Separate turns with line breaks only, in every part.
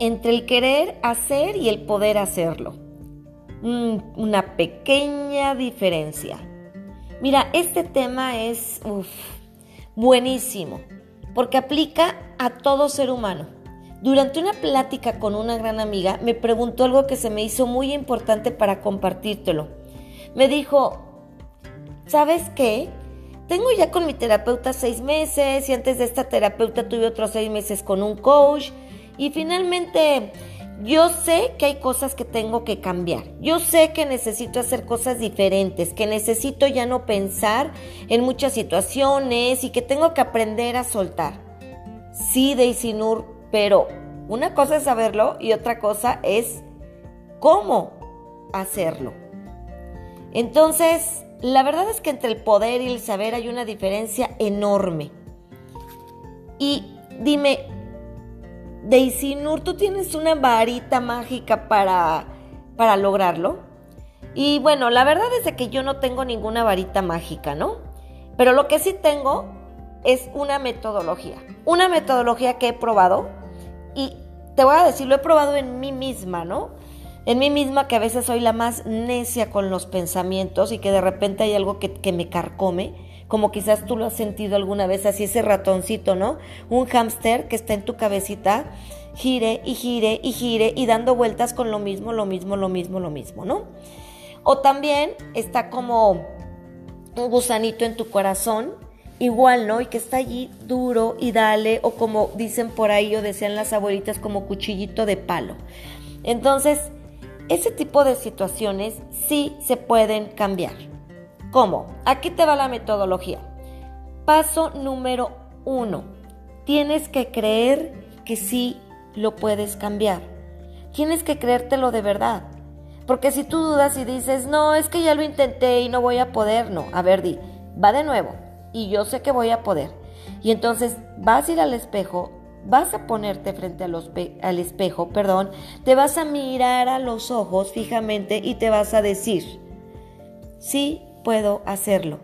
entre el querer hacer y el poder hacerlo. Una pequeña diferencia. Mira, este tema es buenísimo porque aplica a todo ser humano. Durante una plática con una gran amiga me preguntó algo que se me hizo muy importante para compartírtelo. Me dijo, ¿sabes qué? Tengo ya con mi terapeuta seis meses y antes de esta terapeuta tuve otros seis meses con un coach y finalmente yo sé que hay cosas que tengo que cambiar. Yo sé que necesito hacer cosas diferentes, que necesito ya no pensar en muchas situaciones y que tengo que aprender a soltar. Sí, Daisy Nur, pero una cosa es saberlo y otra cosa es cómo hacerlo. Entonces, la verdad es que entre el poder y el saber hay una diferencia enorme. Y dime, Daisy Nur, ¿tú tienes una varita mágica para, para lograrlo? Y bueno, la verdad es que yo no tengo ninguna varita mágica, ¿no? Pero lo que sí tengo es una metodología. Una metodología que he probado y te voy a decir, lo he probado en mí misma, ¿no? En mí misma que a veces soy la más necia con los pensamientos y que de repente hay algo que, que me carcome como quizás tú lo has sentido alguna vez, así ese ratoncito, ¿no? Un hámster que está en tu cabecita, gire y gire y gire y dando vueltas con lo mismo, lo mismo, lo mismo, lo mismo, ¿no? O también está como un gusanito en tu corazón, igual, ¿no? Y que está allí duro y dale, o como dicen por ahí o decían las abuelitas, como cuchillito de palo. Entonces, ese tipo de situaciones sí se pueden cambiar. ¿Cómo? Aquí te va la metodología. Paso número uno. Tienes que creer que sí lo puedes cambiar. Tienes que creértelo de verdad. Porque si tú dudas y dices, no, es que ya lo intenté y no voy a poder, no. A ver, di, va de nuevo y yo sé que voy a poder. Y entonces vas a ir al espejo, vas a ponerte frente al espejo, perdón, te vas a mirar a los ojos fijamente y te vas a decir, sí puedo hacerlo.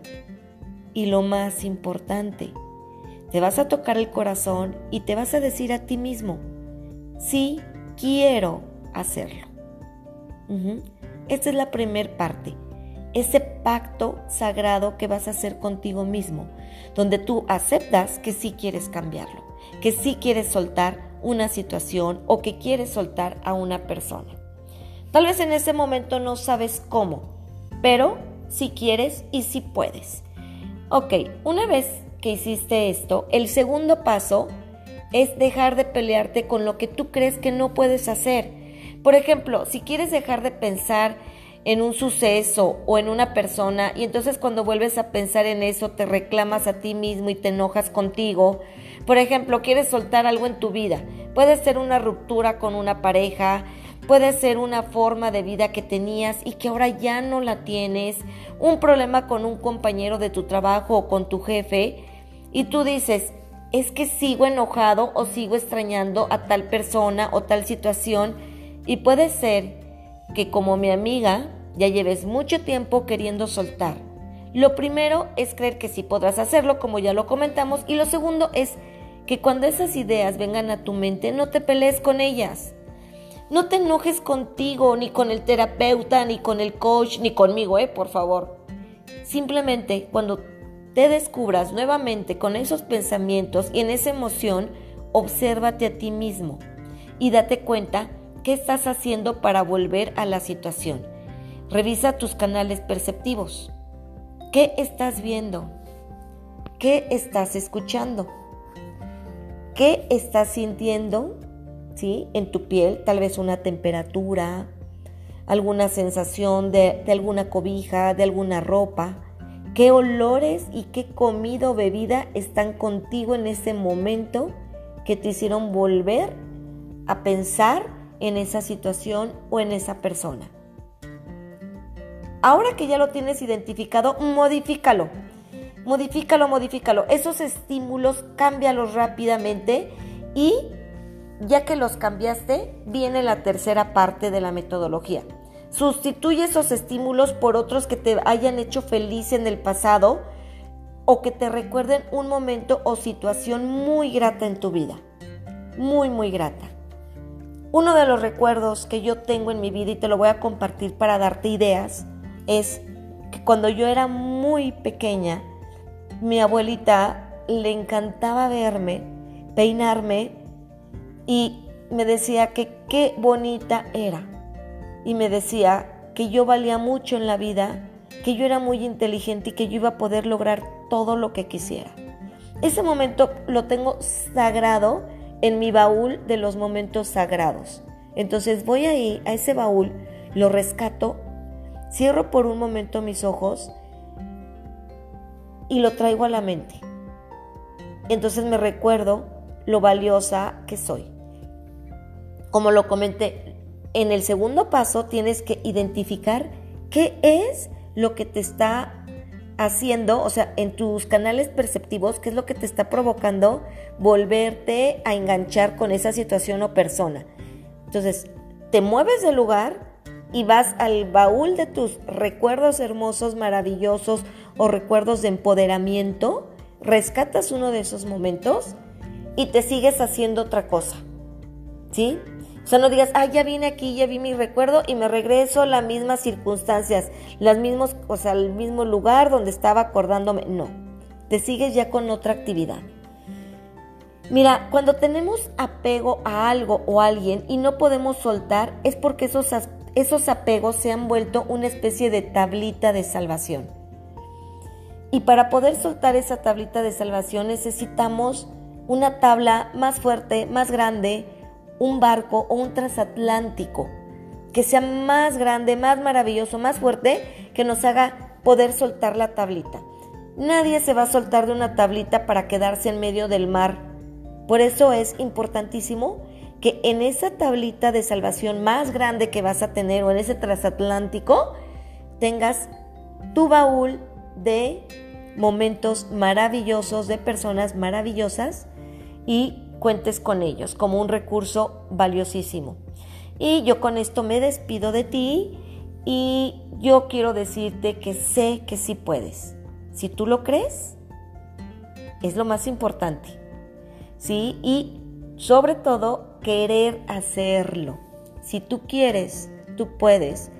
Y lo más importante, te vas a tocar el corazón y te vas a decir a ti mismo, sí quiero hacerlo. Esta es la primer parte, ese pacto sagrado que vas a hacer contigo mismo, donde tú aceptas que sí quieres cambiarlo, que sí quieres soltar una situación o que quieres soltar a una persona. Tal vez en ese momento no sabes cómo, pero si quieres y si puedes. Ok, una vez que hiciste esto, el segundo paso es dejar de pelearte con lo que tú crees que no puedes hacer. Por ejemplo, si quieres dejar de pensar en un suceso o en una persona y entonces cuando vuelves a pensar en eso te reclamas a ti mismo y te enojas contigo. Por ejemplo, quieres soltar algo en tu vida. Puede ser una ruptura con una pareja, Puede ser una forma de vida que tenías y que ahora ya no la tienes, un problema con un compañero de tu trabajo o con tu jefe y tú dices, es que sigo enojado o sigo extrañando a tal persona o tal situación y puede ser que como mi amiga ya lleves mucho tiempo queriendo soltar. Lo primero es creer que sí podrás hacerlo, como ya lo comentamos, y lo segundo es que cuando esas ideas vengan a tu mente no te pelees con ellas. No te enojes contigo, ni con el terapeuta, ni con el coach, ni conmigo, ¿eh? Por favor. Simplemente cuando te descubras nuevamente con esos pensamientos y en esa emoción, obsérvate a ti mismo y date cuenta qué estás haciendo para volver a la situación. Revisa tus canales perceptivos. ¿Qué estás viendo? ¿Qué estás escuchando? ¿Qué estás sintiendo? ¿Sí? En tu piel, tal vez una temperatura, alguna sensación de, de alguna cobija, de alguna ropa. ¿Qué olores y qué comida o bebida están contigo en ese momento que te hicieron volver a pensar en esa situación o en esa persona? Ahora que ya lo tienes identificado, modifícalo. Modifícalo, modifícalo. Esos estímulos, cámbialos rápidamente y ya que los cambiaste, viene la tercera parte de la metodología. Sustituye esos estímulos por otros que te hayan hecho feliz en el pasado o que te recuerden un momento o situación muy grata en tu vida. Muy, muy grata. Uno de los recuerdos que yo tengo en mi vida y te lo voy a compartir para darte ideas es que cuando yo era muy pequeña, mi abuelita le encantaba verme, peinarme y me decía que qué bonita era. Y me decía que yo valía mucho en la vida, que yo era muy inteligente y que yo iba a poder lograr todo lo que quisiera. Ese momento lo tengo sagrado en mi baúl de los momentos sagrados. Entonces voy ahí a ese baúl, lo rescato, cierro por un momento mis ojos y lo traigo a la mente. Entonces me recuerdo lo valiosa que soy. Como lo comenté, en el segundo paso tienes que identificar qué es lo que te está haciendo, o sea, en tus canales perceptivos, qué es lo que te está provocando volverte a enganchar con esa situación o persona. Entonces, te mueves del lugar y vas al baúl de tus recuerdos hermosos, maravillosos o recuerdos de empoderamiento, rescatas uno de esos momentos y te sigues haciendo otra cosa. ¿Sí? O sea, no digas, ah, ya vine aquí, ya vi mi recuerdo y me regreso a las mismas circunstancias, las mismos, o sea, al mismo lugar donde estaba acordándome. No, te sigues ya con otra actividad. Mira, cuando tenemos apego a algo o a alguien y no podemos soltar, es porque esos, esos apegos se han vuelto una especie de tablita de salvación. Y para poder soltar esa tablita de salvación necesitamos una tabla más fuerte, más grande, un barco o un transatlántico que sea más grande, más maravilloso, más fuerte, que nos haga poder soltar la tablita. Nadie se va a soltar de una tablita para quedarse en medio del mar. Por eso es importantísimo que en esa tablita de salvación más grande que vas a tener o en ese transatlántico tengas tu baúl de momentos maravillosos, de personas maravillosas y cuentes con ellos como un recurso valiosísimo. Y yo con esto me despido de ti y yo quiero decirte que sé que sí puedes. Si tú lo crees, es lo más importante. ¿Sí? Y sobre todo, querer hacerlo. Si tú quieres, tú puedes.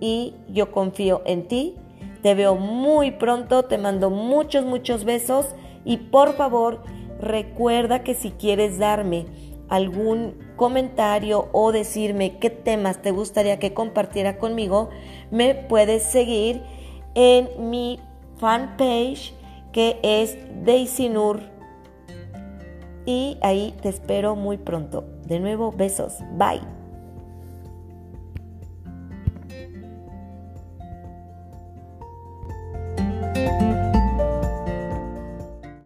Y yo confío en ti. Te veo muy pronto, te mando muchos, muchos besos y por favor, Recuerda que si quieres darme algún comentario o decirme qué temas te gustaría que compartiera conmigo, me puedes seguir en mi fanpage que es Daisy Nur. Y ahí te espero muy pronto. De nuevo, besos. Bye.